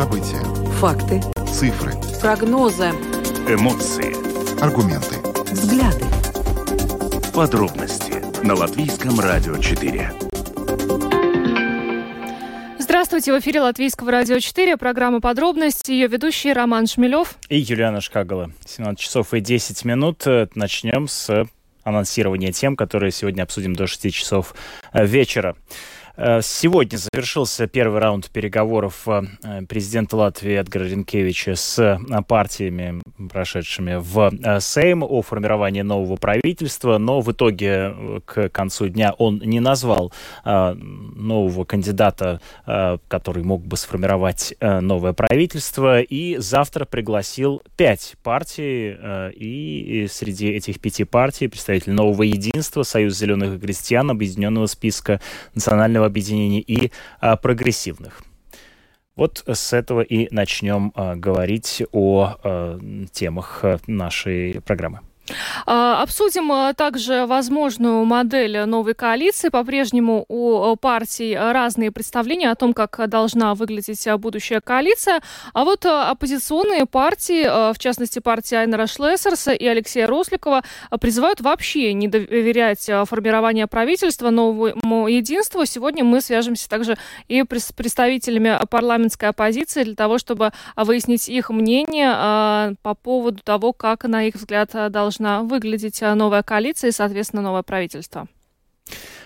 События. Факты. Цифры. Прогнозы. Эмоции. Аргументы. Взгляды. Подробности на Латвийском радио 4. Здравствуйте, в эфире Латвийского радио 4, программа «Подробности», ее ведущий Роман Шмелев. И Юлиана Шкагала. 17 часов и 10 минут. Начнем с анонсирования тем, которые сегодня обсудим до 6 часов вечера. Э, сегодня завершился первый раунд переговоров э, президента Латвии Эдгара Ренкевича с э, партиями, прошедшими в Сейм о формировании нового правительства, но в итоге к концу дня он не назвал нового кандидата, который мог бы сформировать новое правительство, и завтра пригласил пять партий, и среди этих пяти партий представитель нового единства, Союз зеленых и крестьян, объединенного списка национального объединений и а, прогрессивных. Вот с этого и начнем а, говорить о а, темах нашей программы. А, обсудим а, также возможную модель новой коалиции. По-прежнему у партий разные представления о том, как должна выглядеть будущая коалиция. А вот оппозиционные партии, в частности партия Айнера Шлессерса и Алексея Росликова, призывают вообще не доверять формированию правительства новому единству. Сегодня мы свяжемся также и с представителями парламентской оппозиции для того, чтобы выяснить их мнение по поводу того, как, на их взгляд, должна должна выглядеть э, новая коалиция и, соответственно, новое правительство?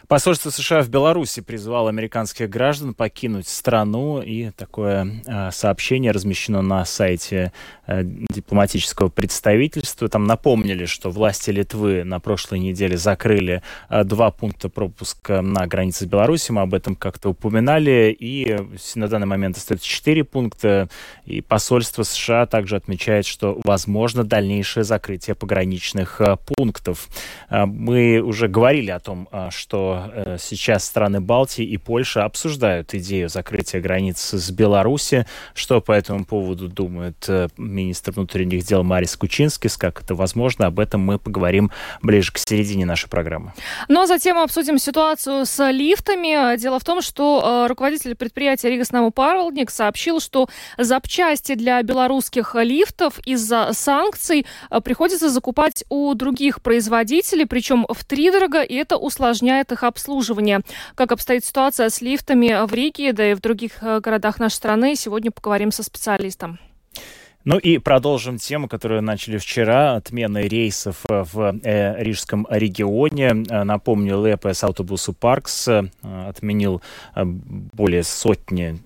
Посольство США в Беларуси призвало американских граждан покинуть страну, и такое э, сообщение размещено на сайте э, дипломатического представительства. Там напомнили, что власти Литвы на прошлой неделе закрыли э, два пункта пропуска на границе с Беларусью. Мы об этом как-то упоминали, и на данный момент остается четыре пункта. И посольство США также отмечает, что возможно дальнейшее закрытие пограничных э, пунктов. Э, мы уже говорили о том, э, что Э, сейчас страны Балтии и Польша обсуждают идею закрытия границ с Беларуси. Что по этому поводу думает э, министр внутренних дел Марис Кучинскис, как это возможно, об этом мы поговорим ближе к середине нашей программы. Ну а затем обсудим ситуацию с лифтами. Дело в том, что э, руководитель предприятия Рига Парвалдник сообщил, что запчасти для белорусских лифтов из-за санкций приходится закупать у других производителей, причем в три дорого, и это усложняет их обслуживания. Как обстоит ситуация с лифтами в Риге, да и в других э, городах нашей страны, сегодня поговорим со специалистом. Ну и продолжим тему, которую начали вчера. Отмены рейсов э, в э, Рижском регионе. Э, напомню, Лепес Автобусу Паркс э, отменил более сотни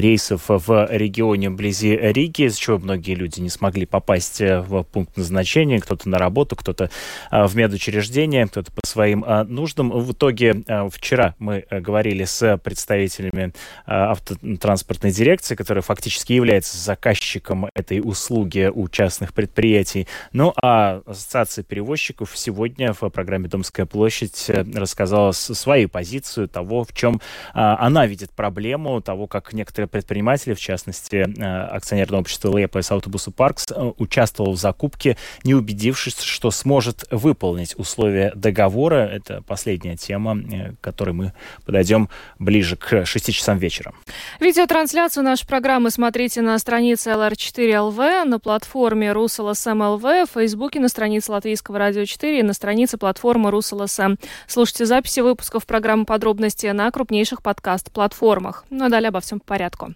рейсов в регионе вблизи Риги, из чего многие люди не смогли попасть в пункт назначения. Кто-то на работу, кто-то в медучреждение, кто-то по своим нуждам. В итоге вчера мы говорили с представителями автотранспортной дирекции, которая фактически является заказчиком этой услуги у частных предприятий. Ну а Ассоциация перевозчиков сегодня в программе «Домская площадь» э, рассказала свою позицию того, в чем а, она видит проблему, того, как некоторые предприниматели, в частности, э, акционерное общество «Лепес Автобусу Паркс», э, участвовал в закупке, не убедившись, что сможет выполнить условия договора. Это последняя тема, к которой мы подойдем ближе к 6 часам вечера. Видеотрансляцию нашей программы смотрите на странице LR4 4 ЛВ, на платформе РусЛСМ ЛВ, в Фейсбуке на странице Латвийского радио 4 и на странице платформы РусЛСМ. Слушайте записи выпусков программы «Подробности» на крупнейших подкаст-платформах. Ну а далее обо всем по порядку.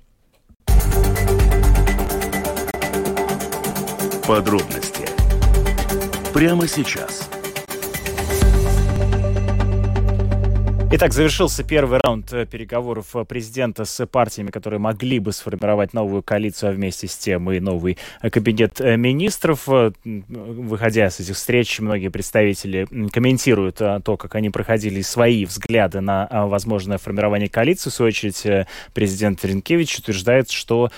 Подробности прямо сейчас – Итак, завершился первый раунд э, переговоров э, президента с партиями, которые могли бы сформировать новую коалицию, а вместе с тем и новый э, кабинет министров. Выходя с этих встреч, многие представители комментируют то, как они проходили свои взгляды на возможное формирование коалиции. В свою очередь, президент Ренкевич утверждает, что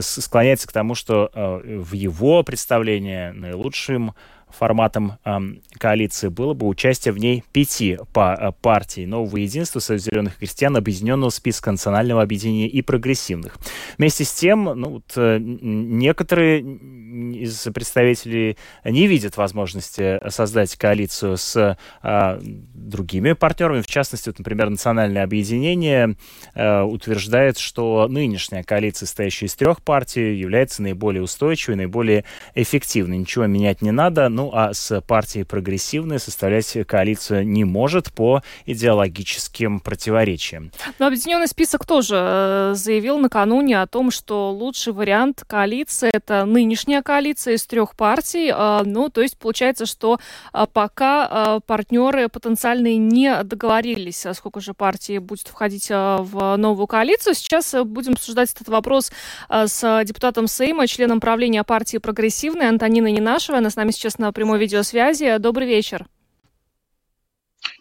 склоняется к тому, что в его представлении наилучшим форматом э, коалиции было бы участие в ней пяти па э, партий Нового единства, Союз зеленых крестьян, Объединенного списка национального объединения и прогрессивных. Вместе с тем, ну, вот, э, некоторые из представителей не видят возможности создать коалицию с э, другими партнерами. В частности, вот, например, Национальное объединение э, утверждает, что нынешняя коалиция, состоящая из трех партий, является наиболее устойчивой, наиболее эффективной. Ничего менять не надо. Ну, а с партией прогрессивной составлять коалицию не может по идеологическим противоречиям. Но Объединенный список тоже э, заявил накануне о том, что лучший вариант коалиции – это нынешняя коалиция из трех партий. Э, ну, то есть получается, что э, пока партнеры потенциальные не договорились, сколько же партий будет входить в новую коалицию. Сейчас будем обсуждать этот вопрос с депутатом Сейма, членом правления партии «Прогрессивной» Антониной Нинашевой. Она с нами сейчас на прямой видеосвязи. Добрый вечер.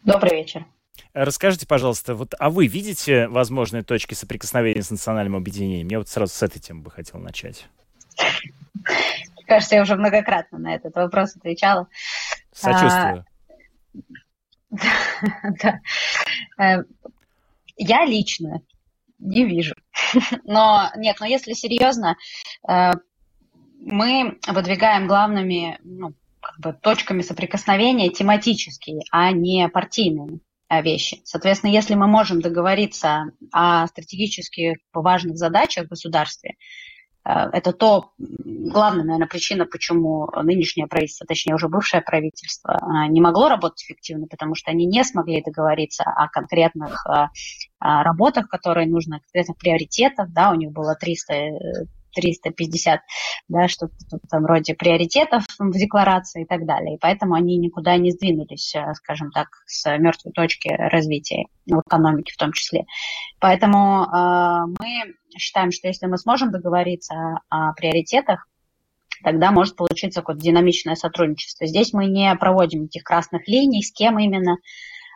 Добрый вечер. Расскажите, пожалуйста, вот, а вы видите возможные точки соприкосновения с национальным объединением? Я вот сразу с этой темы бы хотел начать. Кажется, я уже многократно на этот вопрос отвечала. Сочувствую. Да. Э, я лично не вижу. Но нет, но если серьезно, э, мы выдвигаем главными ну, как бы, точками соприкосновения тематические, а не партийные э, вещи. Соответственно, если мы можем договориться о стратегических важных задачах в государстве, э, это то главная, наверное, причина, почему нынешнее правительство, точнее уже бывшее правительство, э, не могло работать эффективно, потому что они не смогли договориться о конкретных работах, которые нужны, конкретных приоритетах. Да, у них было 300 350, да, что-то в этом роде приоритетов в декларации и так далее. И поэтому они никуда не сдвинулись, э, скажем так, с мертвой точки развития в экономике в том числе. Поэтому э, мы считаем, что если мы сможем договориться о приоритетах, тогда может получиться какое-то динамичное сотрудничество. Здесь мы не проводим этих красных линий, с кем именно,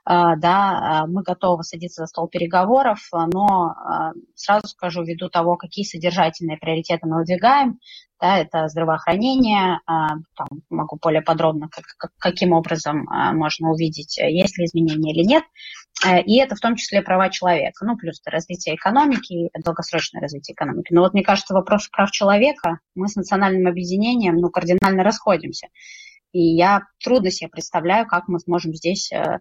да, а, мы готовы садиться за стол переговоров, но а, сразу скажу, ввиду того, какие содержательные приоритеты мы выдвигаем, да, это здравоохранение, там, могу более подробно, как, как, каким образом можно увидеть, есть ли изменения или нет, и это в том числе права человека, ну, плюс развитие экономики, долгосрочное развитие экономики. Но вот мне кажется, вопрос прав человека, мы с национальным объединением, ну, кардинально расходимся. И я трудно себе представляю, как мы сможем здесь э, а,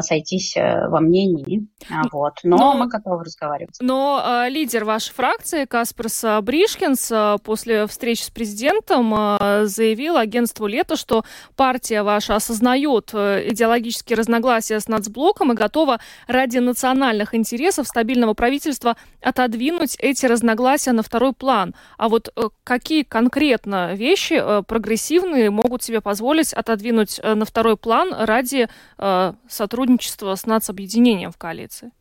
сойтись э, во мнении. А, вот. Но, но мы готовы разговаривать. Но э, лидер вашей фракции Каспарс Бришкинс э, после встречи с президентом э, заявил агентству «Лето», что партия ваша осознает э, идеологические разногласия с нацблоком и готова ради национальных интересов стабильного правительства отодвинуть эти разногласия на второй план. А вот э, какие конкретно вещи э, прогрессивные могут себе позволить отодвинуть э, на второй план ради э, сотрудничества сотрудничество с нацобъединением в коалиции?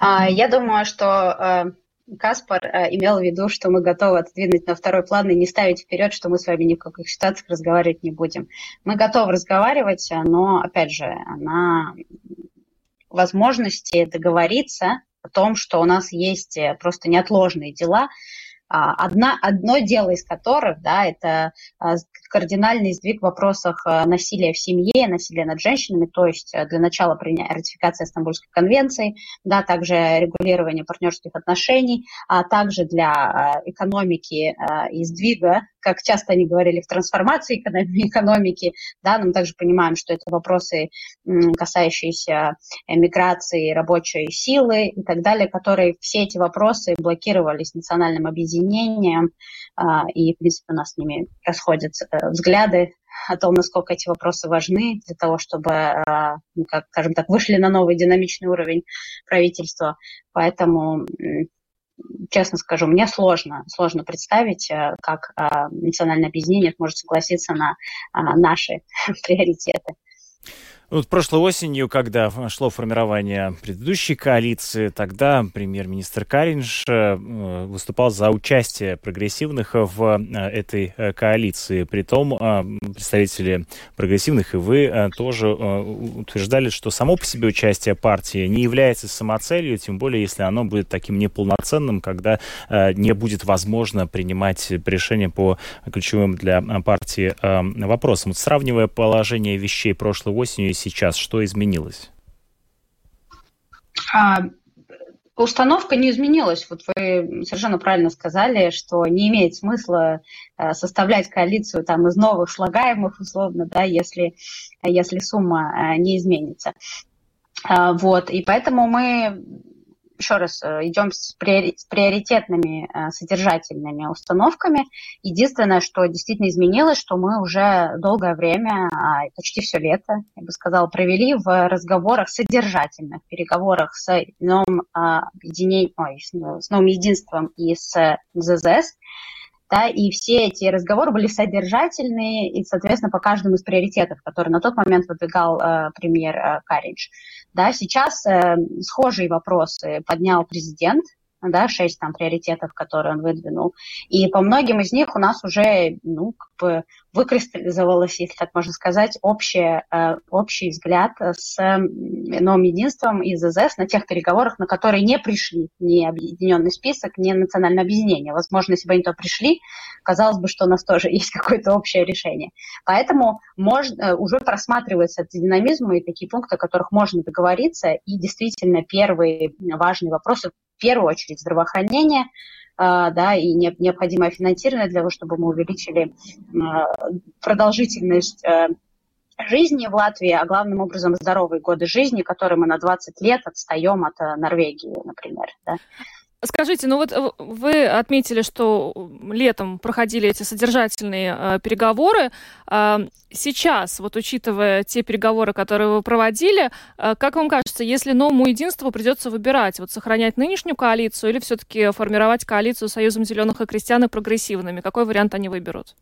А, я думаю, что э, Каспар э, имел в виду, что мы готовы отодвинуть на второй план и не ставить вперед, что мы с вами ни в каких ситуациях разговаривать не будем. Мы готовы разговаривать, но, опять же, на возможности договориться о том, что у нас есть э, просто неотложные дела, а, одна, одно дело из которых, да, это кардинальный сдвиг в вопросах а, насилия в семье, насилия над женщинами, то есть для начала принятия ратификации Стамбульской конвенции, да, также регулирование партнерских отношений, а также для экономики и сдвига как часто они говорили, в трансформации экономики, да, но мы также понимаем, что это вопросы, касающиеся миграции рабочей силы и так далее, которые все эти вопросы блокировались национальным объединением, и, в принципе, у нас с ними расходятся э, взгляды о том, насколько эти вопросы важны для того, чтобы, а, ну, скажем так, вышли на новый динамичный уровень правительства. Поэтому честно скажу, мне сложно, сложно представить, э, как а, национальное объединение может согласиться на наши приоритеты. Вот прошлой осенью, когда шло формирование предыдущей коалиции, тогда премьер-министр Каринш э, выступал за участие прогрессивных в э, этой э, коалиции. Притом представители прогрессивных и вы тоже утверждали, что само по себе участие партии не является самоцелью, тем более если оно будет таким неполноценным, когда не будет возможно принимать решения по ключевым для партии вопросам. Сравнивая положение вещей прошлой осенью и сейчас? Что изменилось? А, установка не изменилась. Вот вы совершенно правильно сказали, что не имеет смысла а, составлять коалицию там из новых слагаемых, условно, да, если, если сумма а, не изменится. А, вот, и поэтому мы еще раз, э, идем с, приоритетными э, содержательными установками. Единственное, что действительно изменилось, что мы уже долгое время, а, почти все лето, я бы сказала, провели в разговорах содержательных, переговорах с новым а, объединением, ой, с новым единством и с ЗЗС, да, и все эти разговоры были содержательные и, соответственно, по каждому из приоритетов, которые на тот момент выдвигал э, премьер э, Каридж. Да, сейчас э, схожие вопросы поднял президент, да, шесть там приоритетов, которые он выдвинул. И по многим из них у нас уже, ну, как бы выкристаллизовалось, если так можно сказать, общее, э, общий взгляд с новым единством из ЗЗС на тех переговорах, на которые не пришли ни объединенный список, ни национальное объединение. Возможно, если бы они то пришли, казалось бы, что у нас тоже есть какое-то общее решение. Поэтому можно, э, уже просматривается этот динамизм и такие пункты, о которых можно договориться. И действительно, первые важные вопросы первую очередь здравоохранение, а, да, и необходимое финансирование для того, чтобы мы увеличили а, продолжительность э, жизни в Латвии, а главным образом здоровые годы жизни, которые мы на 20 лет отстаем от э, Норвегии, например. Да. Скажите, ну вот э, вы отметили, что летом проходили эти содержательные э, переговоры. Э, сейчас, вот учитывая те переговоры, которые вы проводили, э, как вам кажется, если новому единству придется выбирать, вот сохранять нынешнюю коалицию или все-таки формировать коалицию Союзом зеленых и крестьян и прогрессивными, какой вариант они выберут?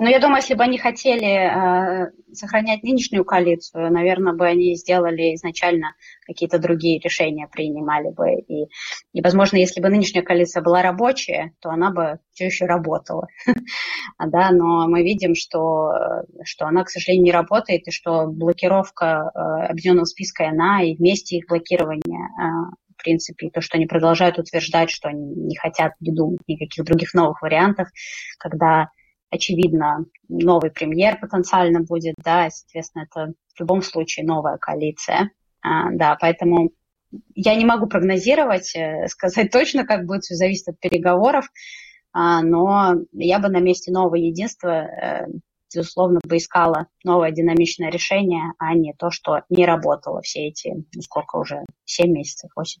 Ну, я думаю, если бы они хотели э, сохранять нынешнюю коалицию, наверное, бы они сделали изначально какие-то другие решения, принимали бы. И, и, возможно, если бы нынешняя коалиция была рабочая, то она бы все еще работала. да, но мы видим, что, что она, к сожалению, не работает, и что блокировка э, объединенного списка, она и вместе их блокирование э, в принципе, то, что они продолжают утверждать, что они не хотят не думать никаких других новых вариантов, когда очевидно, новый премьер потенциально будет, да, соответственно, это в любом случае новая коалиция, а, да, поэтому я не могу прогнозировать, э, сказать точно, как будет, все зависит от переговоров, а, но я бы на месте нового единства э, безусловно, искала новое динамичное решение, а не то, что не работало все эти, ну, сколько уже, 7 месяцев, 8.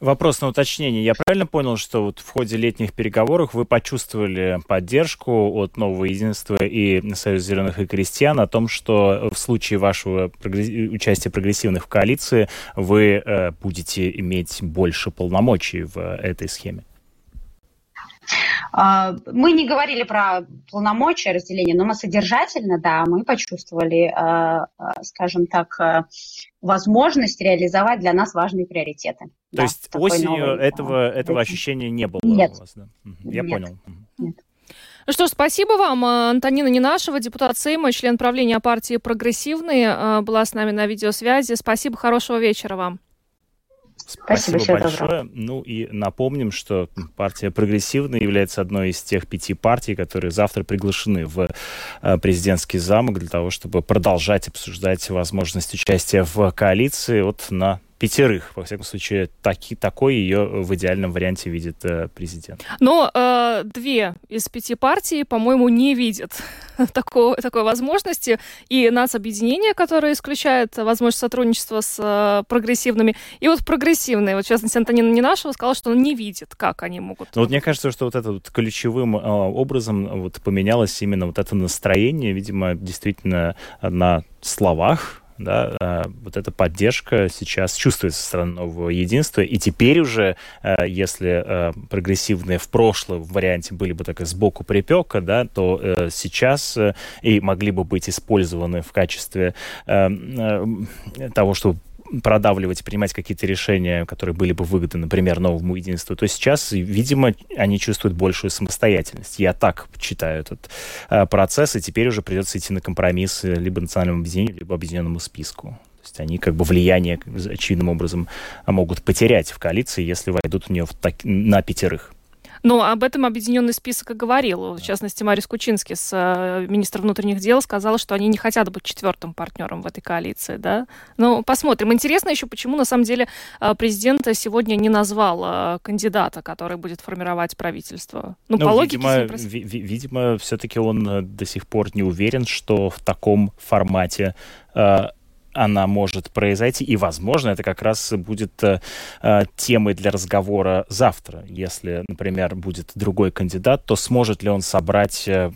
Вопрос на уточнение. Я правильно понял, что вот в ходе летних переговоров вы почувствовали поддержку от Нового Единства и Союза Зеленых и Крестьян о том, что в случае вашего участия прогрессивных в коалиции вы э, будете иметь больше полномочий в этой схеме? А, мы не говорили про полномочия разделения, но мы содержательно, да, мы почувствовали, а, а, скажем так, возможность реализовать для нас важные приоритеты. То да, есть осенью новый, этого, этого ощущения не было Нет. у вас, да? Я Нет. понял. Нет. Ну что ж, спасибо вам. Антонина Ненашева, депутат Сейма, член правления партии «Прогрессивные», была с нами на видеосвязи. Спасибо, хорошего вечера вам. Спасибо, Спасибо большое. Ну и напомним, что партия «Прогрессивная» является одной из тех пяти партий, которые завтра приглашены в э, президентский замок для того, чтобы продолжать обсуждать возможность участия в коалиции вот на пятерых. Во всяком случае, таки, такой ее в идеальном варианте видит э, президент. Но э, две из пяти партий, по-моему, не видят такого, такой возможности. И нацобъединение, которое исключает возможность сотрудничества с э, прогрессивными, и вот прогрессивные. Вот, в частности, Антонина Ненашева сказала, что он не видит, как они могут. Ну, вот мне кажется, что вот это вот ключевым э, образом вот поменялось именно вот это настроение, видимо, действительно на словах да, э, вот эта поддержка сейчас чувствуется со стороны нового единства, и теперь уже, э, если э, прогрессивные в прошлом варианте были бы так сбоку припека, да, то э, сейчас э, и могли бы быть использованы в качестве э, того, чтобы продавливать принимать какие-то решения, которые были бы выгодны, например, новому единству, то сейчас, видимо, они чувствуют большую самостоятельность. Я так читаю этот э, процесс, и теперь уже придется идти на компромисс либо национальному объединению, либо объединенному списку. То есть они как бы влияние очевидным образом могут потерять в коалиции, если войдут в нее в так, на пятерых. Но об этом объединенный список и говорил. В частности, Марис Кучинский, с э, министр внутренних дел, сказал, что они не хотят быть четвертым партнером в этой коалиции. Да? Ну, посмотрим. Интересно еще, почему на самом деле э, президент сегодня не назвал э, кандидата, который будет формировать правительство. Ну, ну по логике... Видимо, ви- видимо все-таки он до сих пор не уверен, что в таком формате она может произойти, и, возможно, это как раз будет э, э, темой для разговора завтра. Если, например, будет другой кандидат, то сможет ли он собрать, э,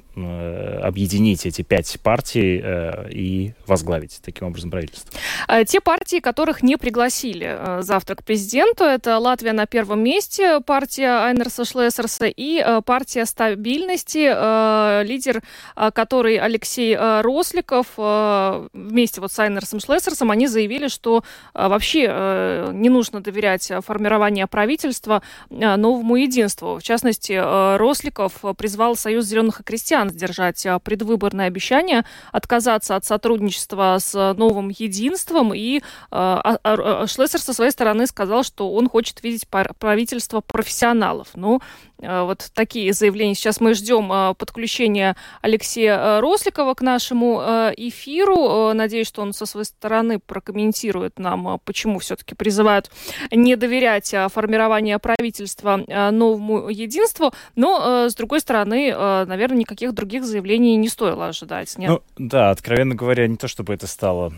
объединить эти пять партий и возглавить таким образом правительство? А, те партии, которых не пригласили завтра к президенту, это Латвия на первом месте, партия Айнерса Шлессерса и партия стабильности, лидер, который Алексей Росликов вместе вот с Айнерсом Шлессерсом Лессерсом, они заявили, что а, вообще э, не нужно доверять формированию правительства а, новому единству. В частности, э, Росликов призвал Союз зеленых и крестьян сдержать а, предвыборное обещание отказаться от сотрудничества с новым единством. И Шлессер со своей стороны сказал, что он хочет видеть правительство профессионалов. Ну, Э, вот такие заявления. Сейчас мы ждем э, подключения Алексея э, Росликова к нашему эфиру. Надеюсь, что он со своей стороны прокомментирует нам, почему все-таки призывают не доверять формированию правительства новому единству. Но, с другой стороны, наверное, никаких других заявлений не стоило ожидать. Нет? Ну, да, откровенно говоря, не то чтобы это стало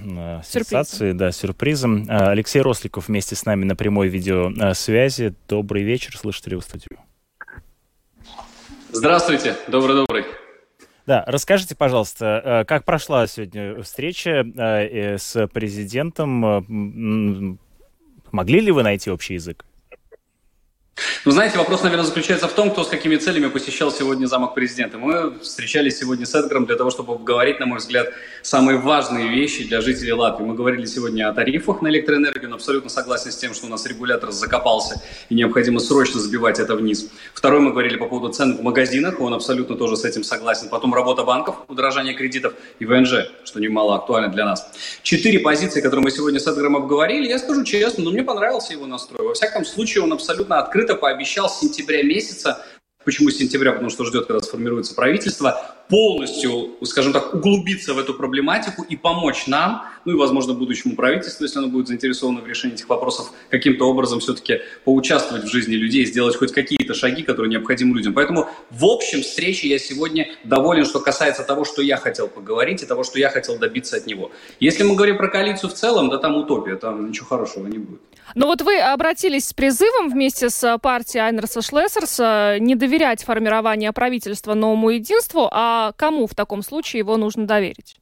сенсацией, да, сюрпризом. Алексей Росликов вместе с нами на прямой видеосвязи. Добрый вечер, слышите ли вы студию? Здравствуйте, добрый-добрый. Да, расскажите, пожалуйста, э, как прошла сегодня встреча э, с президентом? Могли ли вы найти общий язык? Ну, знаете, вопрос, наверное, заключается в том, кто с какими целями посещал сегодня замок президента. Мы встречались сегодня с Эдгаром для того, чтобы обговорить, на мой взгляд, самые важные вещи для жителей Латвии. Мы говорили сегодня о тарифах на электроэнергию, но абсолютно согласен с тем, что у нас регулятор закопался и необходимо срочно сбивать это вниз. Второй мы говорили по поводу цен в магазинах, он абсолютно тоже с этим согласен. Потом работа банков, удорожание кредитов и ВНЖ, что немало актуально для нас. Четыре позиции, которые мы сегодня с Эдгаром обговорили, я скажу честно, но мне понравился его настрой. Во всяком случае, он абсолютно открыт открыто пообещал с сентября месяца, почему с сентября, потому что ждет, когда сформируется правительство, полностью, скажем так, углубиться в эту проблематику и помочь нам, ну и, возможно, будущему правительству, если оно будет заинтересовано в решении этих вопросов, каким-то образом все-таки поучаствовать в жизни людей, сделать хоть какие-то шаги, которые необходимы людям. Поэтому в общем встрече я сегодня доволен, что касается того, что я хотел поговорить и того, что я хотел добиться от него. Если мы говорим про коалицию в целом, да там утопия, там ничего хорошего не будет. Ну вот вы обратились с призывом вместе с партией Айнерса Шлессерса не доверять формированию правительства новому единству, а кому в таком случае его нужно доверить?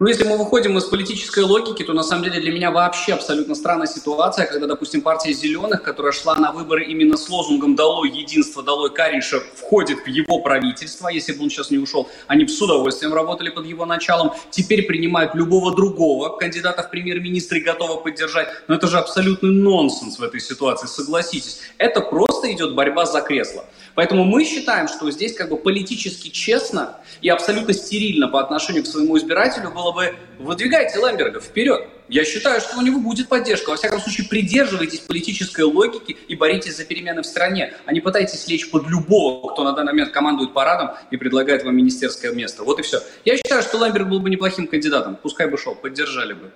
Ну, если мы выходим из политической логики, то на самом деле для меня вообще абсолютно странная ситуация, когда, допустим, партия «Зеленых», которая шла на выборы именно с лозунгом «Долой единство, долой Кариша», входит в его правительство, если бы он сейчас не ушел, они бы с удовольствием работали под его началом, теперь принимают любого другого кандидата в премьер-министры и готовы поддержать. Но это же абсолютный нонсенс в этой ситуации, согласитесь. Это просто идет борьба за кресло. Поэтому мы считаем, что здесь как бы политически честно и абсолютно стерильно по отношению к своему избирателю было бы выдвигайте Лемберга вперед. Я считаю, что у него будет поддержка. Во всяком случае, придерживайтесь политической логики и боритесь за перемены в стране, а не пытайтесь лечь под любого, кто на данный момент командует парадом и предлагает вам министерское место. Вот и все. Я считаю, что Лемберг был бы неплохим кандидатом. Пускай бы шел, поддержали бы.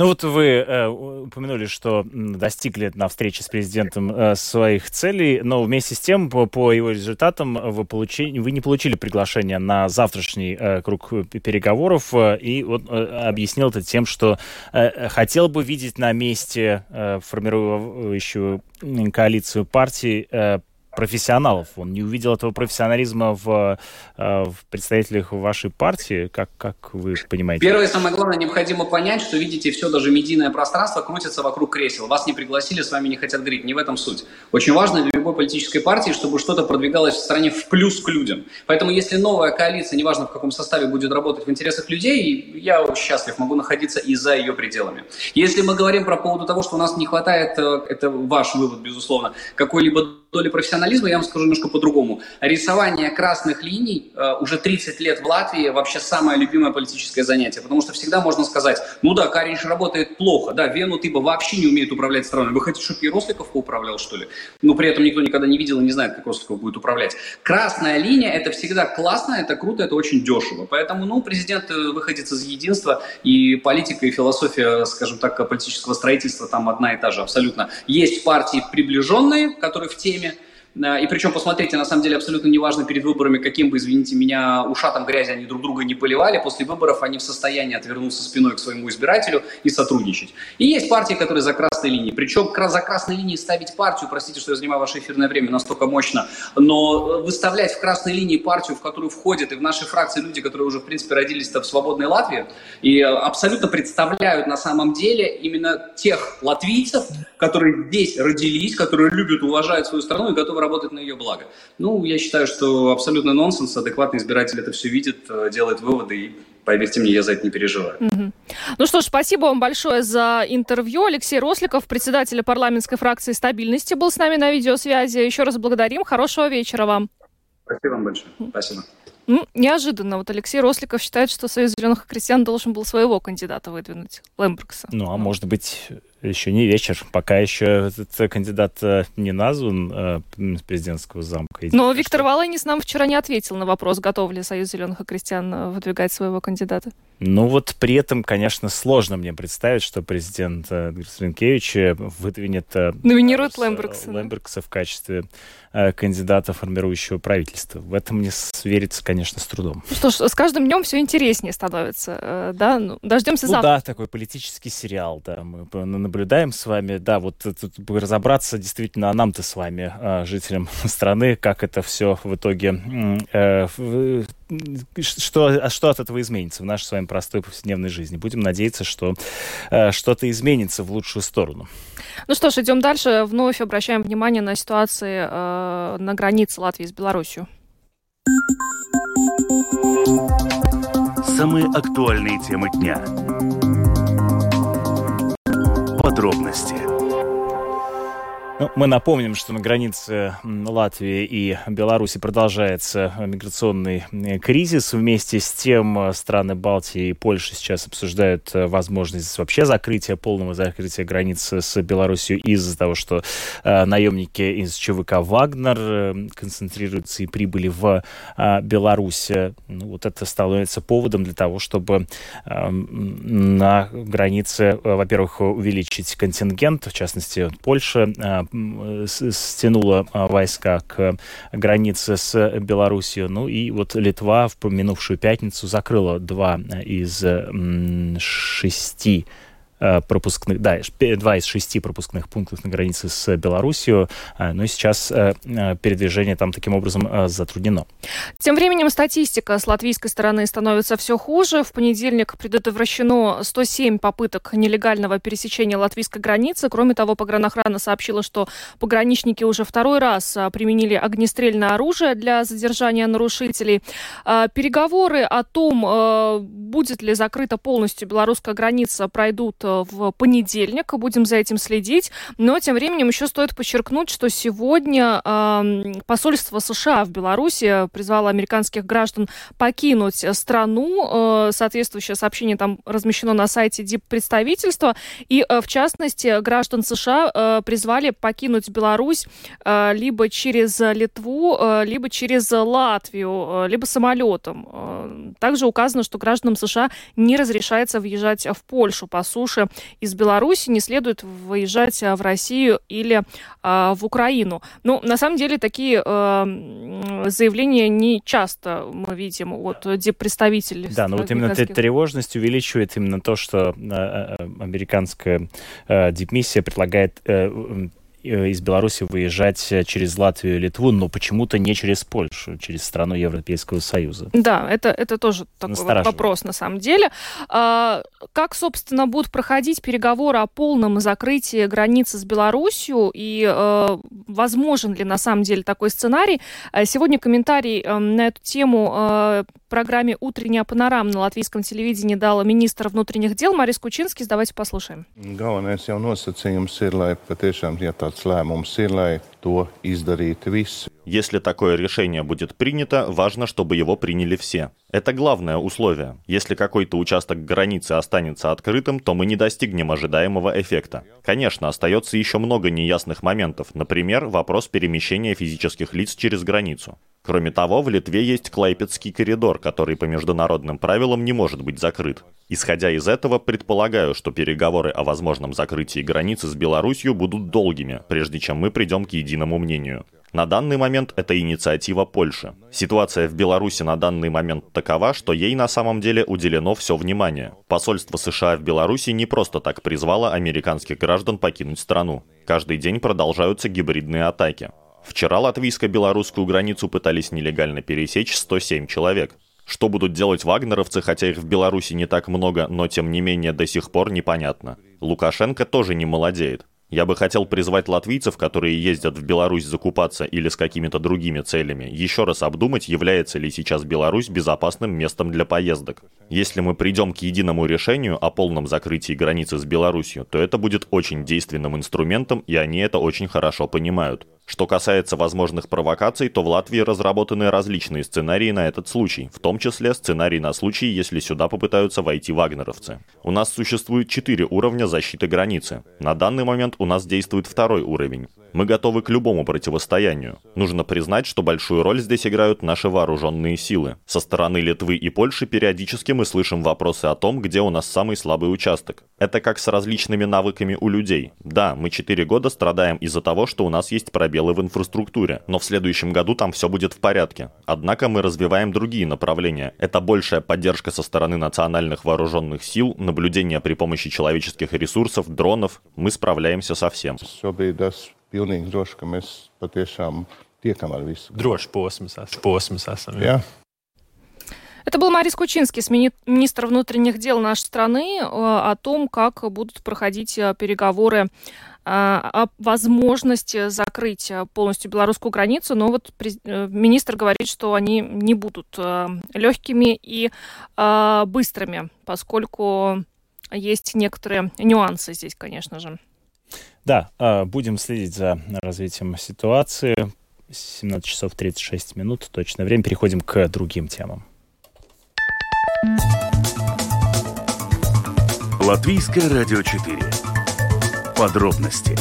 Ну вот вы э, упомянули, что достигли на встрече с президентом э, своих целей, но вместе с тем по, по его результатам вы, получили, вы не получили приглашение на завтрашний э, круг переговоров, э, и вот э, объяснил это тем, что э, хотел бы видеть на месте э, формирующую коалицию партий э, профессионалов. Он не увидел этого профессионализма в, э, в представителях вашей партии. Как, как вы понимаете? Первое, самое главное, необходимо понять, что, видите, все даже медийное пространство крутится вокруг кресел. Вас не пригласили, с вами не хотят говорить. Не в этом суть. Очень важно для любой политической партии, чтобы что-то продвигалось в стране в плюс к людям. Поэтому если новая коалиция, неважно в каком составе, будет работать в интересах людей, я счастлив, могу находиться и за ее пределами. Если мы говорим про поводу того, что у нас не хватает, э, это ваш вывод, безусловно, какой-либо доли профессионализма, я вам скажу немножко по-другому. Рисование красных линий э, уже 30 лет в Латвии вообще самое любимое политическое занятие, потому что всегда можно сказать, ну да, Каринш работает плохо, да, Вену Тыба вообще не умеет управлять страной. Вы хотите, чтобы Яросликов управлял, что ли? Но при этом никто никогда не видел и не знает, как Росликов будет управлять. Красная линия – это всегда классно, это круто, это очень дешево. Поэтому, ну, президент э, выходит из единства, и политика, и философия, скажем так, политического строительства там одна и та же абсолютно. Есть партии приближенные, которые в теме. И причем, посмотрите, на самом деле абсолютно неважно перед выборами, каким бы, извините меня, ушатом грязи они друг друга не поливали, после выборов они в состоянии отвернуться спиной к своему избирателю и сотрудничать. И есть партии, которые за красной линией. Причем за красной линией ставить партию, простите, что я занимаю ваше эфирное время настолько мощно, но выставлять в красной линии партию, в которую входят и в нашей фракции люди, которые уже, в принципе, родились-то в свободной Латвии, и абсолютно представляют на самом деле именно тех латвийцев, которые здесь родились, которые любят, уважают свою страну и готовы работать на ее благо. Ну, я считаю, что абсолютно нонсенс, адекватный избиратель это все видит, э, делает выводы и Поверьте мне, я за это не переживаю. Угу. Ну что ж, спасибо вам большое за интервью. Алексей Росликов, председатель парламентской фракции стабильности, был с нами на видеосвязи. Еще раз благодарим. Хорошего вечера вам. Спасибо вам большое. Спасибо. Ну, неожиданно. Вот Алексей Росликов считает, что Союз зеленых крестьян должен был своего кандидата выдвинуть, Лембрукса. Ну, а может быть, еще не вечер, пока еще этот кандидат э, не назван э, президентского замка. Но Виктор. Волынис нам вчера не ответил на вопрос, готов ли Союз зеленых крестьян э, выдвигать своего кандидата. Ну вот при этом, конечно, сложно мне представить, что президент Грицлинкевич выдвинет... Номинирует Лембергса. Лембергса в качестве кандидата формирующего правительства. В этом мне верится, конечно, с трудом. Ну что ж, с каждым днем все интереснее становится, э, да? Ну, дождемся ну, завтра. да, такой политический сериал, да. Мы наблюдаем с вами, да, вот тут разобраться действительно, а нам-то с вами, а, жителям страны, как это все в итоге, э, что, а что от этого изменится в нашей с вами простой повседневной жизни. Будем надеяться, что э, что-то изменится в лучшую сторону. Ну что ж, идем дальше. Вновь обращаем внимание на ситуации э, на границе Латвии с Беларусью. Самые актуальные темы дня подробности. Ну, мы напомним, что на границе Латвии и Беларуси продолжается миграционный кризис. Вместе с тем э, страны Балтии и Польши сейчас обсуждают э, возможность вообще закрытия, полного закрытия границы с Беларусью из-за того, что э, наемники из ЧВК «Вагнер» э, концентрируются и прибыли в э, Беларусь. Ну, вот это становится поводом для того, чтобы э, на границе, э, во-первых, увеличить контингент, в частности, Польша э, стянула а, войска к границе с Белоруссией. Ну и вот Литва в минувшую пятницу закрыла два из шести Э, пропускных, да, два из шести пропускных пунктов на границе с Белоруссией, э, но сейчас э, передвижение там таким образом затруднено. Тем временем статистика с латвийской стороны становится все хуже. В понедельник предотвращено 107 попыток нелегального пересечения латвийской границы. Кроме того, погранохрана сообщила, что пограничники уже второй раз применили огнестрельное оружие для задержания нарушителей. Переговоры о том, будет ли закрыта полностью белорусская граница, пройдут в понедельник. Будем за этим следить. Но тем временем еще стоит подчеркнуть, что сегодня э, посольство США в Беларуси призвало американских граждан покинуть страну. Э, соответствующее сообщение там размещено на сайте диппредставительства. И, э, в частности, граждан США э, призвали покинуть Беларусь э, либо через Литву, э, либо через Латвию, э, либо самолетом. Э, также указано, что гражданам США не разрешается въезжать в Польшу по суше также из Беларуси не следует выезжать а, в Россию или а, в Украину. Ну, на самом деле, такие а, заявления не часто мы видим от представителей. Да, но вот именно эта тревожность увеличивает именно то, что а, а, американская дипмиссия предлагает из Беларуси выезжать через Латвию и Литву, но почему-то не через Польшу, через страну Европейского Союза. Да, это, это тоже такой вот вопрос на самом деле. А, как, собственно, будут проходить переговоры о полном закрытии границы с Беларусью и а, возможен ли на самом деле такой сценарий? Сегодня комментарий на эту тему в программе «Утренняя панорама» на латвийском телевидении дал министр внутренних дел Марис Кучинский. Давайте послушаем. Galvenais jau nosacījums ir, lai patiešām, ja tāds lēmums ir, lai to izdarītu visi. Если такое решение будет принято, важно, чтобы его приняли все. Это главное условие. Если какой-то участок границы останется открытым, то мы не достигнем ожидаемого эффекта. Конечно, остается еще много неясных моментов, например, вопрос перемещения физических лиц через границу. Кроме того, в Литве есть Клайпецкий коридор, который по международным правилам не может быть закрыт. Исходя из этого, предполагаю, что переговоры о возможном закрытии границы с Беларусью будут долгими, прежде чем мы придем к единому мнению. На данный момент это инициатива Польши. Ситуация в Беларуси на данный момент такова, что ей на самом деле уделено все внимание. Посольство США в Беларуси не просто так призвало американских граждан покинуть страну. Каждый день продолжаются гибридные атаки. Вчера латвийско-белорусскую границу пытались нелегально пересечь 107 человек. Что будут делать вагнеровцы, хотя их в Беларуси не так много, но тем не менее до сих пор непонятно. Лукашенко тоже не молодеет. Я бы хотел призвать латвийцев, которые ездят в Беларусь закупаться или с какими-то другими целями, еще раз обдумать, является ли сейчас Беларусь безопасным местом для поездок. Если мы придем к единому решению о полном закрытии границы с Беларусью, то это будет очень действенным инструментом, и они это очень хорошо понимают. Что касается возможных провокаций, то в Латвии разработаны различные сценарии на этот случай, в том числе сценарий на случай, если сюда попытаются войти вагнеровцы. У нас существует четыре уровня защиты границы. На данный момент у нас действует второй уровень. Мы готовы к любому противостоянию. Нужно признать, что большую роль здесь играют наши вооруженные силы. Со стороны Литвы и Польши периодически мы слышим вопросы о том, где у нас самый слабый участок. Это как с различными навыками у людей. Да, мы четыре года страдаем из-за того, что у нас есть пробелы в инфраструктуре, но в следующем году там все будет в порядке. Однако мы развиваем другие направления. Это большая поддержка со стороны национальных вооруженных сил, наблюдение при помощи человеческих ресурсов, дронов. Мы справляемся со всем droši, ka mēs patiešām tiekam ar visu. Droši posms, posms esam. Jā. Это был Марис Кучинский, министр внутренних дел нашей страны, э, о том, как будут проходить э, переговоры э, о возможности закрыть полностью белорусскую границу, но вот министр говорит, что они не будут легкими и быстрыми, поскольку есть некоторые нюансы здесь, конечно же. Да, будем следить за развитием ситуации. 17 часов 36 минут, точное время. Переходим к другим темам. Латвийское радио 4. Подробности.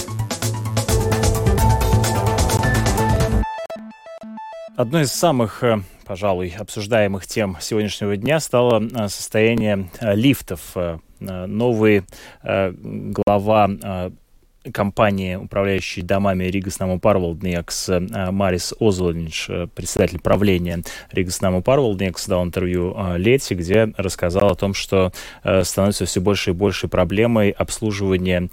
Одной из самых, э, пожалуй, обсуждаемых тем сегодняшнего дня стало э, состояние э, лифтов. Новый глава компании, управляющей домами Наму Парвалднекс, э, Марис Озолинч, э, председатель правления Ригас Наму Парвалднекс, дал интервью э, Лети, где рассказал о том, что становится все больше и больше проблемой обслуживания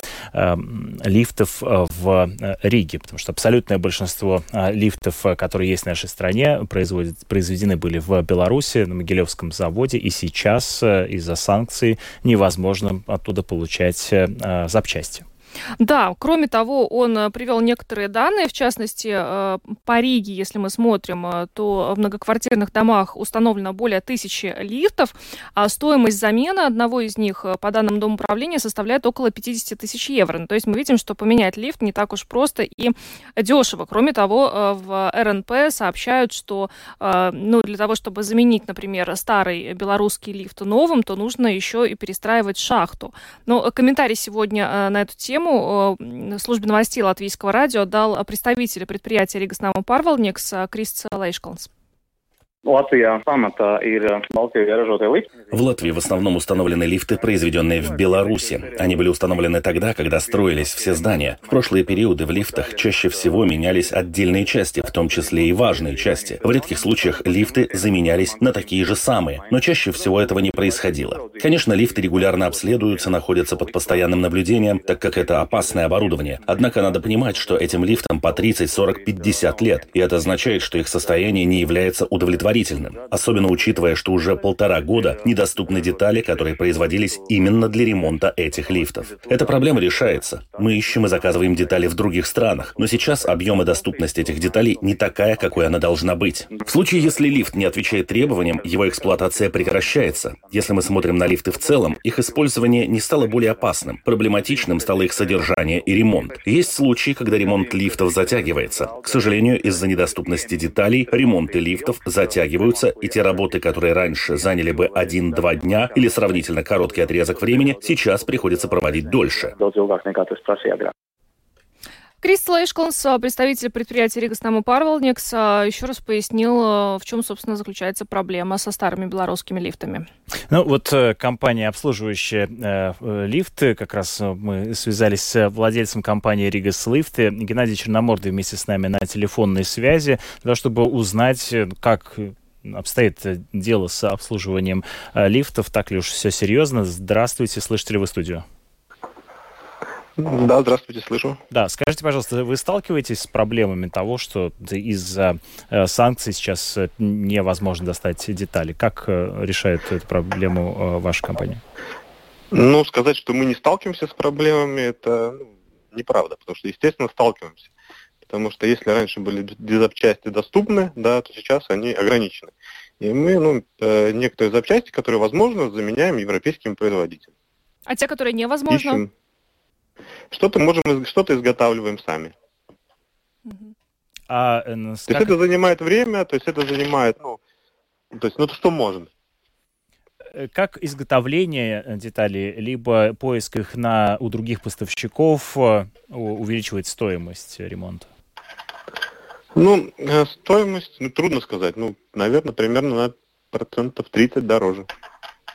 лифтов в Риге, потому что абсолютное большинство лифтов, которые есть в нашей стране, произведены были в Беларуси, на Могилевском заводе, и сейчас из-за санкций невозможно оттуда получать запчасти. Да, кроме того, он э, привел некоторые данные, в частности, э, по Риге, если мы смотрим, э, то в многоквартирных домах установлено более тысячи лифтов, а стоимость замены одного из них, по данным Дома управления, составляет около 50 тысяч евро. Ну, то есть мы видим, что поменять лифт не так уж просто и дешево. Кроме того, в РНП сообщают, что ну, для того, чтобы заменить, например, старый белорусский лифт новым, то нужно еще и перестраивать шахту. Но комментарий сегодня на эту тему тему э, службе новостей Латвийского радио дал представитель предприятия Ригас Парвалникс Крис Лейшкалнс. Латвия лифты. В Латвии в основном установлены лифты, произведенные в Беларуси. Они были установлены тогда, когда строились все здания. В прошлые периоды в лифтах чаще всего менялись отдельные части, в том числе и важные части. В редких случаях лифты заменялись на такие же самые, но чаще всего этого не происходило. Конечно, лифты регулярно обследуются, находятся под постоянным наблюдением, так как это опасное оборудование. Однако надо понимать, что этим лифтам по 30, 40, 50 лет, и это означает, что их состояние не является удовлетворительным. Особенно учитывая, что уже полтора года недоступны детали, которые производились именно для ремонта этих лифтов. Эта проблема решается. Мы ищем и заказываем детали в других странах, но сейчас объем и доступность этих деталей не такая, какой она должна быть. В случае, если лифт не отвечает требованиям, его эксплуатация прекращается. Если мы смотрим на лифты в целом, их использование не стало более опасным. Проблематичным стало их содержание и ремонт. Есть случаи, когда ремонт лифтов затягивается. К сожалению, из-за недоступности деталей ремонты лифтов затягиваются, и те работы, которые раньше заняли бы один-два дня или сравнительно короткий отрезок времени, сейчас приходится проводить дольше. Крис Лейшкланс, представитель предприятия Ригоснама Парвелникс, еще раз пояснил, в чем, собственно, заключается проблема со старыми белорусскими лифтами. Ну вот э, компания, обслуживающая э, э, лифты, как раз мы связались с владельцем компании Ригас Лифты, Геннадий Черномордый вместе с нами на телефонной связи, для того, чтобы узнать, как обстоит дело с обслуживанием лифтов, так ли уж все серьезно. Здравствуйте, слышите ли вы студию? Да, здравствуйте, слышу. Да, скажите, пожалуйста, вы сталкиваетесь с проблемами того, что из-за э, санкций сейчас э, невозможно достать детали? Как э, решает эту проблему ваша компания? Ну, сказать, что мы не сталкиваемся с проблемами, это ну, неправда, потому что, естественно, сталкиваемся. Потому что если раньше были запчасти доступны, да, то сейчас они ограничены. И мы, ну, некоторые запчасти, которые возможно, заменяем европейским производителям. А те, которые невозможно? Ищем что-то можем, что-то изготавливаем сами. А, э, то есть это занимает время, то есть это занимает, ну, то есть, ну, то что можем. Э, как изготовление э, деталей, либо поиск их на, у других поставщиков увеличивает стоимость ремонта? Ну, стоимость, ну, трудно сказать. Ну, наверное, примерно на процентов 30 дороже.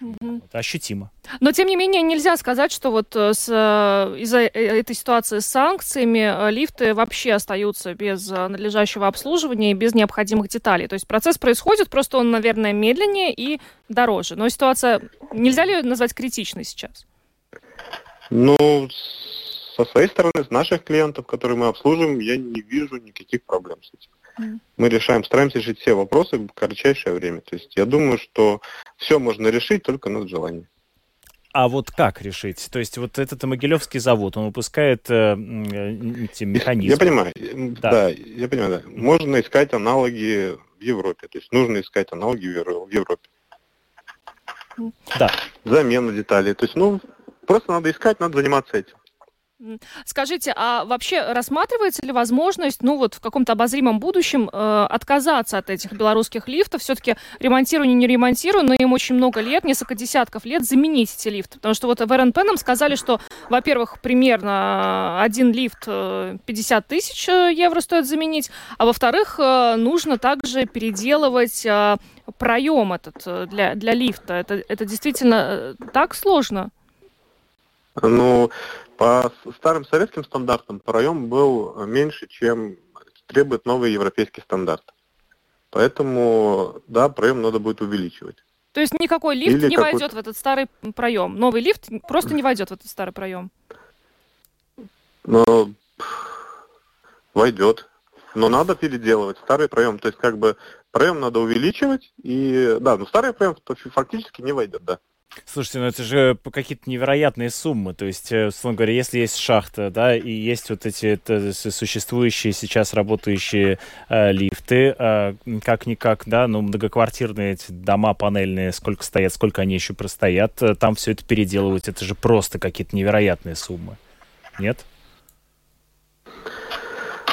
Угу. Это ощутимо. Но, тем не менее, нельзя сказать, что вот э, с, э, из-за э, этой ситуации с санкциями лифты вообще остаются без надлежащего обслуживания и без необходимых деталей. То есть процесс происходит, просто он, наверное, медленнее и дороже. Но ситуация, нельзя ли ее назвать критичной сейчас? Ну, со своей стороны, с наших клиентов, которые мы обслуживаем, я не вижу никаких проблем с этим. Мы решаем, стараемся решить все вопросы в кратчайшее время. То есть я думаю, что все можно решить, только надо желание. А вот как решить? То есть вот этот Могилевский завод, он выпускает э, эти механизмы. Я понимаю, да. да, я понимаю, да. Можно искать аналоги в Европе. То есть нужно искать аналоги в Европе. Да. Замена деталей. То есть, ну, просто надо искать, надо заниматься этим. Скажите, а вообще рассматривается ли возможность, ну вот в каком-то обозримом будущем э, отказаться от этих белорусских лифтов? Все-таки ремонтирую, не ремонтирую, но им очень много лет, несколько десятков лет заменить эти лифты. Потому что вот в РНП нам сказали, что, во-первых, примерно один лифт 50 э, тысяч э, евро стоит заменить, а во-вторых, э, нужно также переделывать проем этот для, для лифта. Это, это действительно так сложно? Ну, по старым советским стандартам проем был меньше, чем требует новый европейский стандарт. Поэтому, да, проем надо будет увеличивать. То есть никакой лифт Или не войдет в этот старый проем. Новый лифт просто не войдет в этот старый проем. Ну, войдет. Но надо переделывать старый проем. То есть как бы проем надо увеличивать. И да, но старый проем фактически не войдет, да. Слушайте, ну это же какие-то невероятные суммы. То есть, э, условно говоря, если есть шахта, да, и есть вот эти это, существующие сейчас работающие э, лифты, э, как-никак, да, ну, многоквартирные эти дома панельные, сколько стоят, сколько они еще простоят, э, там все это переделывать, это же просто какие-то невероятные суммы. Нет?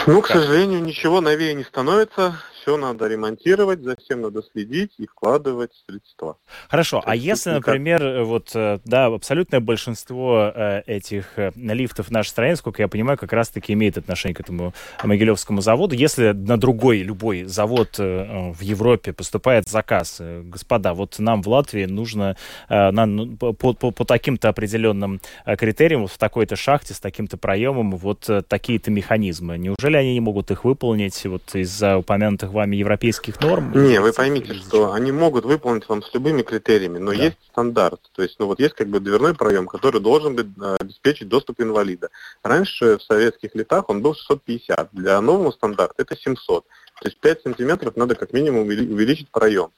Ну, к сожалению, ничего новее не становится. Все надо ремонтировать, за всем надо следить и вкладывать средства. Хорошо, а если, например, вот, э, да, абсолютное большинство э, этих э, лифтов в нашей стране, сколько я понимаю, как раз-таки имеет отношение к этому Могилевскому заводу, если на другой, любой завод в Европе поступает заказ, господа, вот нам в Латвии нужно нам, ну, по, по, по таким-то определенным критериям, вот в такой-то шахте с таким-то проемом, вот такие-то механизмы, неужели они не могут их выполнить вот из-за упомянутых вами европейских норм? Не, вы поймите, что они могут выполнить вам с любыми критериями, но да. есть стандарт. То есть, ну вот есть как бы дверной проем, который должен быть, э, обеспечить доступ инвалида. Раньше в советских летах он был 650, для нового стандарта это 700. То есть 5 сантиметров надо как минимум увеличить проем.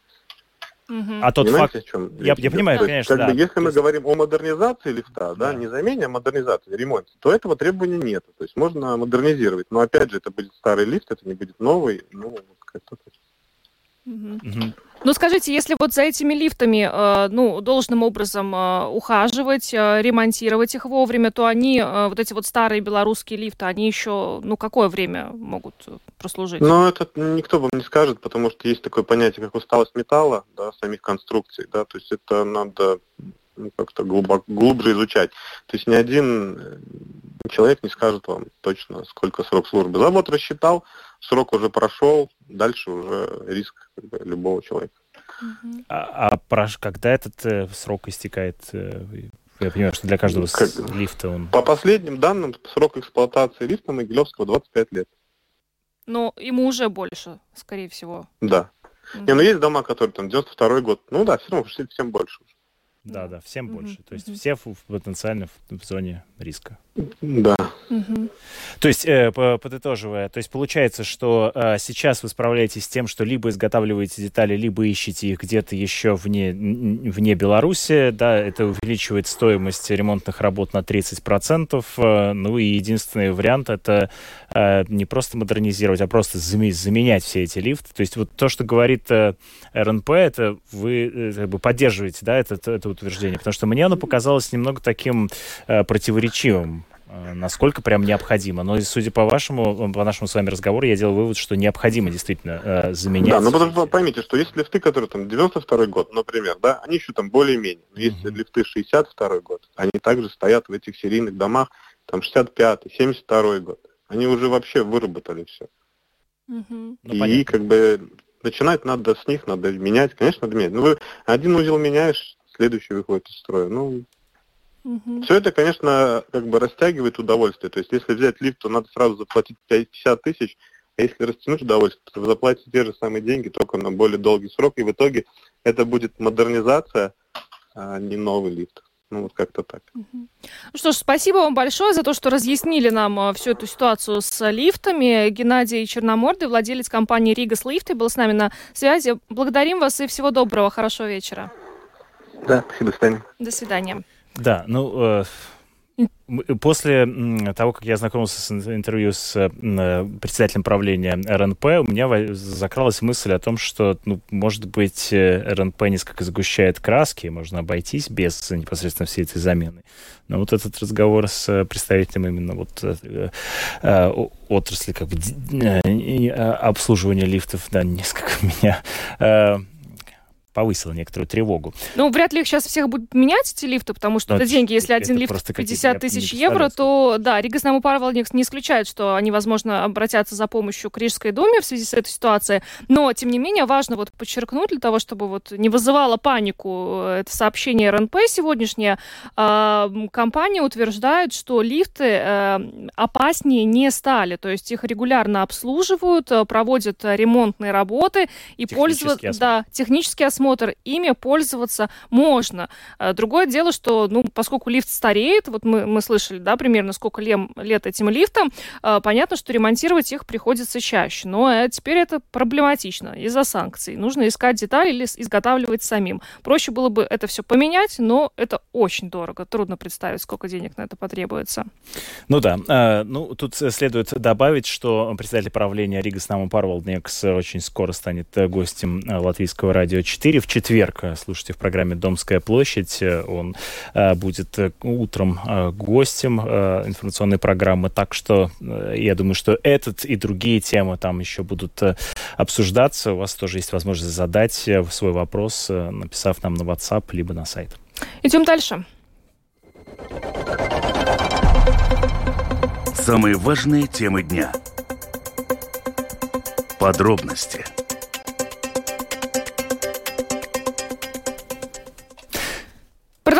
А тот Понимаете, факт... о чем я, я понимаю, есть, конечно, как да. Бы, если мы говорим о модернизации лифта, да, да, не замене, а модернизации, ремонте, то этого требования нет. То есть можно модернизировать. Но опять же, это будет старый лифт, это не будет новый. Ну, как-то Угу. Ну, скажите, если вот за этими лифтами, э, ну, должным образом э, ухаживать, э, ремонтировать их вовремя, то они, вот эти вот старые белорусские лифты, они еще, ну, какое время могут прослужить? Ну, это никто вам не скажет, потому что есть такое понятие, как усталость металла, да, самих конструкций, да, то есть это надо как-то глубоко, глубже изучать. То есть ни один э, человек не скажет вам точно, сколько срок службы. Завод рассчитал, срок уже прошел, дальше уже риск как бы, любого человека. А, а про, когда этот э, срок истекает? Э, я понимаю, что для каждого как, лифта он... По последним данным, срок эксплуатации лифта Могилевского 25 лет. Но ему уже больше, скорее всего. Да. Mm-hmm. Не, ну есть дома, которые там 92 год. Ну да, все равно всем больше уже. Да, да, всем больше. То есть все в, потенциально в зоне риска. Да. Mm-hmm. То есть, э, подытоживая, то есть получается, что э, сейчас вы справляетесь с тем, что либо изготавливаете детали, либо ищете их где-то еще вне, вне Беларуси, да, это увеличивает стоимость ремонтных работ на 30%, э, ну и единственный вариант это э, не просто модернизировать, а просто заменять все эти лифты. То есть вот то, что говорит э, РНП, это вы э, как бы поддерживаете, да, это, это утверждение, потому что мне оно показалось немного таким э, противоречивым э, насколько прям необходимо. Но, судя по вашему, по нашему с вами разговору, я делал вывод, что необходимо действительно э, заменять. Да, но потому что поймите, что есть лифты, которые там 92 год, например, да, они еще там более-менее. Есть uh-huh. лифты 62 год, они также стоят в этих серийных домах, там 65-й, 72 год. Они уже вообще выработали все. Uh-huh. Ну, И понятно. как бы начинать надо с них, надо менять, конечно, надо менять. Ну, вы один узел меняешь, следующий выходит из строя. Ну, угу. все это, конечно, как бы растягивает удовольствие. То есть, если взять лифт, то надо сразу заплатить 50 тысяч, а если растянуть удовольствие, то вы заплатите те же самые деньги, только на более долгий срок, и в итоге это будет модернизация, а не новый лифт. Ну, вот как-то так. Ну что ж, спасибо вам большое за то, что разъяснили нам а, всю эту ситуацию с лифтами. Геннадий Черномордый, владелец компании «Ригас Лифты», был с нами на связи. Благодарим вас и всего доброго, хорошего вечера. Да, спасибо, до свидания. До свидания. Да, ну, э, после того, как я знакомился с интервью с э, председателем правления РНП, у меня закралась мысль о том, что, ну, может быть, э, РНП несколько сгущает краски, можно обойтись без непосредственно всей этой замены. Но вот этот разговор с представителем именно вот э, отрасли как бы обслуживания лифтов, да, несколько меня повысило некоторую тревогу. Ну, вряд ли их сейчас всех будут менять, эти лифты, потому что Но это деньги. Если один лифт 50 тысяч евро, то, да, Рига Снамупарвал не, исключает, что они, возможно, обратятся за помощью к Рижской думе в связи с этой ситуацией. Но, тем не менее, важно вот подчеркнуть для того, чтобы вот не вызывало панику э, это сообщение РНП сегодняшнее. Э, компания утверждает, что лифты э, опаснее не стали. То есть их регулярно обслуживают, э, проводят ремонтные работы и пользуются... Да, технический осмотр осмотр, ими пользоваться можно. А, другое дело, что, ну, поскольку лифт стареет, вот мы, мы слышали, да, примерно сколько лем, лет этим лифтам, а, понятно, что ремонтировать их приходится чаще. Но э, теперь это проблематично из-за санкций. Нужно искать детали или изготавливать самим. Проще было бы это все поменять, но это очень дорого. Трудно представить, сколько денег на это потребуется. Ну да. А, ну, тут следует добавить, что председатель правления Рига Снаму Парвал Некс очень скоро станет э, гостем э, Латвийского радио 4 эфире в четверг. Слушайте в программе «Домская площадь». Он будет утром гостем информационной программы. Так что я думаю, что этот и другие темы там еще будут обсуждаться. У вас тоже есть возможность задать свой вопрос, написав нам на WhatsApp либо на сайт. Идем дальше. Самые важные темы дня. Подробности –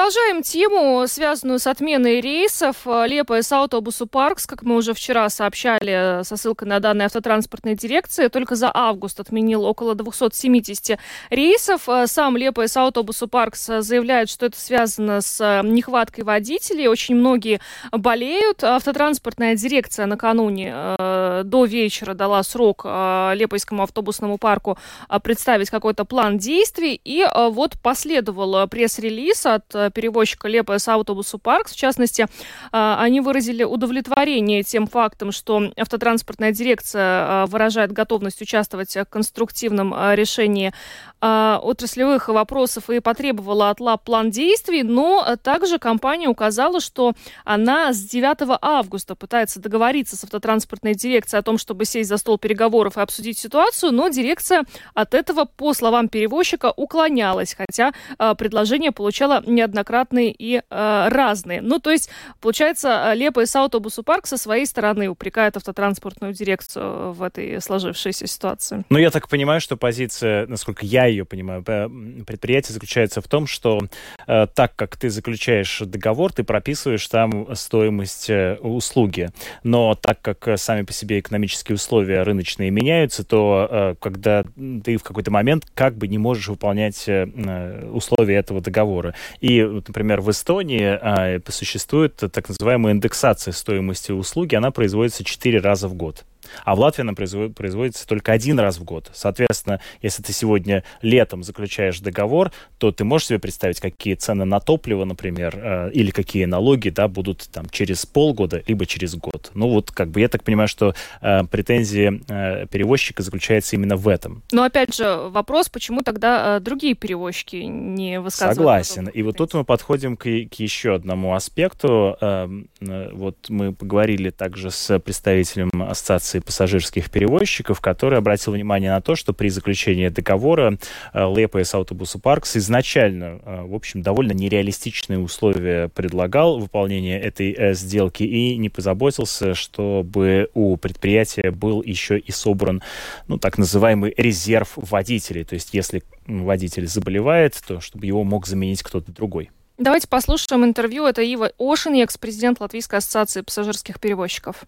Продолжаем тему, связанную с отменой рейсов. Лепо с автобусу Паркс, как мы уже вчера сообщали со ссылкой на данные автотранспортной дирекции, только за август отменил около 270 рейсов. Сам Лепо с автобусу Паркс заявляет, что это связано с нехваткой водителей. Очень многие болеют. Автотранспортная дирекция накануне э, до вечера дала срок э, Лепойскому автобусному парку э, представить какой-то план действий. И вот последовал пресс-релиз от Э, перевозчика Лепес Автобусу Паркс. В частности, э, они выразили удовлетворение тем фактом, что автотранспортная дирекция э, выражает готовность участвовать в конструктивном решении отраслевых вопросов и потребовала от ЛАП план действий, но также компания указала, что она с 9 августа пытается договориться с автотранспортной дирекцией о том, чтобы сесть за стол переговоров и обсудить ситуацию, но дирекция от этого, по словам перевозчика, уклонялась, хотя предложение получало неоднократно неоднократные и э, разные. Ну, то есть, получается, Лепа и Саутобусу Парк со своей стороны упрекают автотранспортную дирекцию в этой сложившейся ситуации. Ну, я так понимаю, что позиция, насколько я ее понимаю, предприятия заключается в том, что э, так как ты заключаешь договор, ты прописываешь там стоимость э, услуги. Но так как э, сами по себе экономические условия рыночные меняются, то э, когда ты в какой-то момент как бы не можешь выполнять э, э условия этого договора. И например, в Эстонии а, существует так называемая индексация стоимости услуги, она производится 4 раза в год а в Латвии она производится только один раз в год. Соответственно, если ты сегодня летом заключаешь договор, то ты можешь себе представить, какие цены на топливо, например, э, или какие налоги да, будут там через полгода, либо через год. Ну вот, как бы я так понимаю, что э, претензии э, перевозчика заключается именно в этом. Но опять же, вопрос, почему тогда э, другие перевозчики не высказывают? Согласен. И вот тут мы подходим к, к еще одному аспекту. Э, э, вот мы поговорили также с представителем ассоциации Ассоциации пассажирских перевозчиков, который обратил внимание на то, что при заключении договора э, ЛПС Автобусу Паркс изначально, э, в общем, довольно нереалистичные условия предлагал выполнение этой э, сделки и не позаботился, чтобы у предприятия был еще и собран, ну, так называемый резерв водителей. То есть, если водитель заболевает, то чтобы его мог заменить кто-то другой. Давайте послушаем интервью. Это Ива Ошин, экс-президент Латвийской ассоциации пассажирских перевозчиков.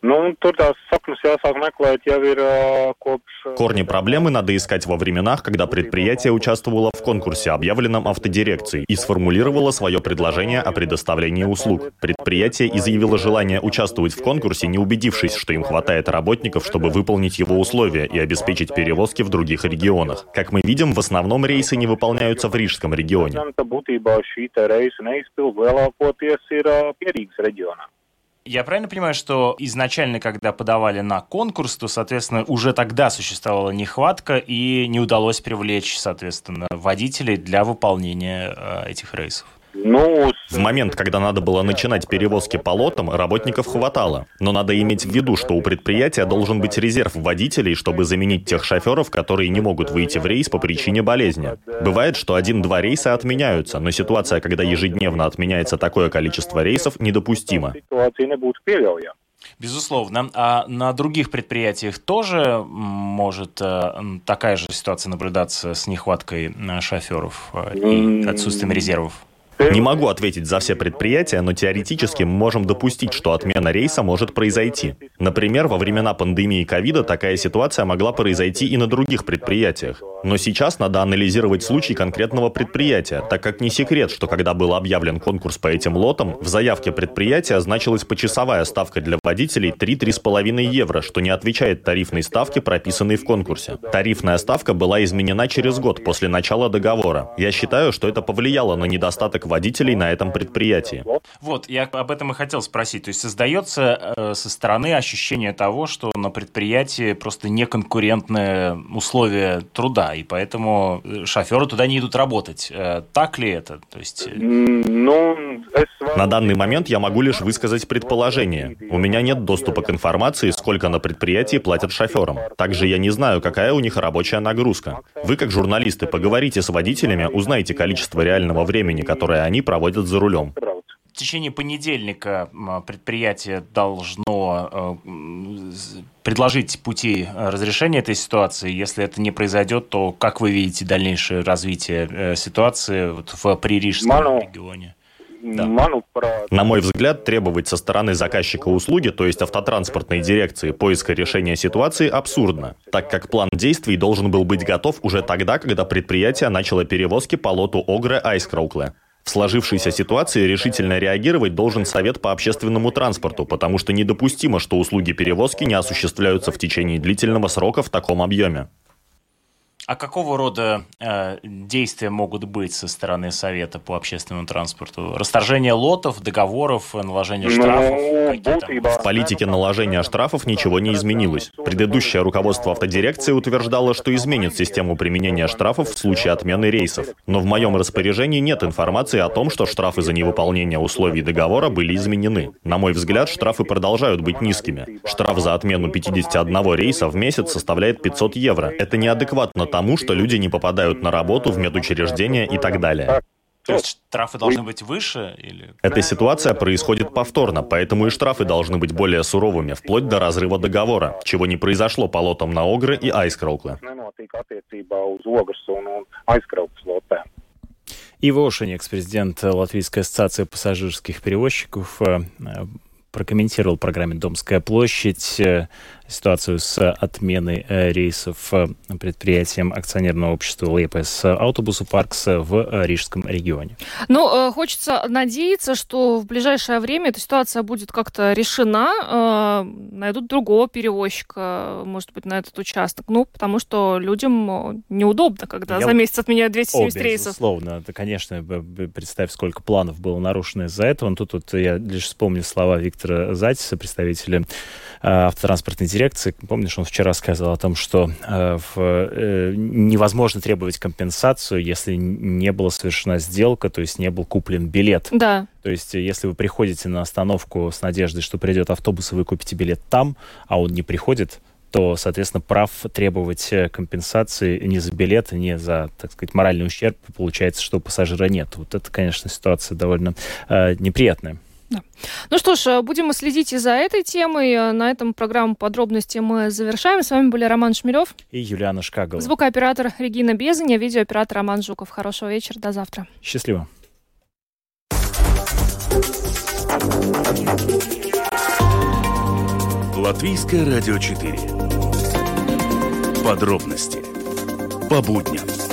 Ну, tur tās saknes jāsāk meklēt jau ir kopš... Корни проблемы надо искать во временах, когда предприятие участвовало в конкурсе, объявленном автодирекцией, и сформулировало свое предложение о предоставлении услуг. Предприятие изъявило желание участвовать в конкурсе, не убедившись, что им хватает работников, чтобы выполнить его условия и обеспечить перевозки в других регионах. Как мы видим, в основном рейсы не выполняются в Рижском регионе. Я правильно понимаю, что изначально, когда подавали на конкурс, то, соответственно, уже тогда существовала нехватка и не удалось привлечь, соответственно, водителей для выполнения э, этих рейсов? Ну, в момент, когда надо было начинать перевозки по лотам, работников хватало. Но надо иметь в виду, что у предприятия должен быть резерв водителей, чтобы заменить тех шоферов, которые не могут выйти в рейс по причине болезни. Бывает, что один-два рейса отменяются, но ситуация, когда ежедневно отменяется такое количество рейсов, недопустима. Безусловно. А на других предприятиях тоже может э, такая же ситуация наблюдаться с нехваткой э, шоферов э, и отсутствием резервов? Не могу ответить за все предприятия, но теоретически мы можем допустить, что отмена рейса может произойти. Например, во времена пандемии ковида такая ситуация могла произойти и на других предприятиях. Но сейчас надо анализировать случай конкретного предприятия, так как не секрет, что когда был объявлен конкурс по этим лотам, в заявке предприятия значилась почасовая ставка для водителей 3-3,5 евро, что не отвечает тарифной ставке, прописанной в конкурсе. Тарифная ставка была изменена через год после начала договора. Я считаю, что это повлияло на недостаток водителей на этом предприятии. Вот, я об этом и хотел спросить. То есть создается э, со стороны ощущение того, что на предприятии просто неконкурентные условия труда и поэтому шоферы туда не идут работать. Так ли это? То есть... Ну, на данный момент я могу лишь высказать предположение. У меня нет доступа к информации, сколько на предприятии платят шоферам. Также я не знаю, какая у них рабочая нагрузка. Вы, как журналисты, поговорите с водителями, узнайте количество реального времени, которое они проводят за рулем. В течение понедельника предприятие должно э, предложить пути разрешения этой ситуации. Если это не произойдет, то как вы видите дальнейшее развитие э, ситуации в Пририжском регионе? Да. На мой взгляд, требовать со стороны заказчика услуги, то есть автотранспортной дирекции, поиска решения ситуации абсурдно, так как план действий должен был быть готов уже тогда, когда предприятие начало перевозки по лоту Огре Айскроукле. В сложившейся ситуации решительно реагировать должен Совет по общественному транспорту, потому что недопустимо, что услуги перевозки не осуществляются в течение длительного срока в таком объеме. А какого рода э, действия могут быть со стороны Совета по общественному транспорту? Расторжение лотов, договоров, наложение штрафов? Ну, в политике наложения штрафов ничего не изменилось. Предыдущее руководство автодирекции утверждало, что изменит систему применения штрафов в случае отмены рейсов. Но в моем распоряжении нет информации о том, что штрафы за невыполнение условий договора были изменены. На мой взгляд, штрафы продолжают быть низкими. Штраф за отмену 51 рейса в месяц составляет 500 евро. Это неадекватно тому, что люди не попадают на работу в медучреждения и так далее. То есть штрафы должны быть выше? Или... Эта ситуация происходит повторно, поэтому и штрафы должны быть более суровыми, вплоть до разрыва договора, чего не произошло по лотам на Огры и Айскроукле. Иво Ошень, экс-президент Латвийской ассоциации пассажирских перевозчиков, э, прокомментировал в программе «Домская площадь» э, ситуацию с отменой э, рейсов э, предприятием акционерного общества ЛЭПС Автобусу Паркс в Рижском регионе. Ну, хочется надеяться, что в ближайшее время эта ситуация будет как-то решена, найдут другого перевозчика, может быть, на этот участок. Ну, потому что людям неудобно, когда Я... за месяц отменяют 270 О, рейсов. Безусловно, это, конечно, представь, сколько планов было нарушено из-за этого. Но тут вот я лишь вспомню слова Виктора Затиса, представителя автотранспортной дирекции. Помнишь, он вчера сказал о том, что э, в, э, невозможно требовать компенсацию, если не была совершена сделка, то есть не был куплен билет. Да. То есть, если вы приходите на остановку с надеждой, что придет автобус, и вы купите билет там, а он не приходит, то, соответственно, прав требовать э, компенсации не за билет, не за, так сказать, моральный ущерб. Получается, что у пассажира нет. Вот это, конечно, ситуация довольно э, неприятная. Да. Ну что ж, э, будем следить и за этой темой. Э, на этом программу подробности мы завершаем. С вами были Роман Шмелев и Юлиана Шкагова. Звукооператор Регина Безаня, видеооператор Роман Жуков. Хорошего вечера, до завтра. Счастливо. Латвийское радио 4. Подробности по будням.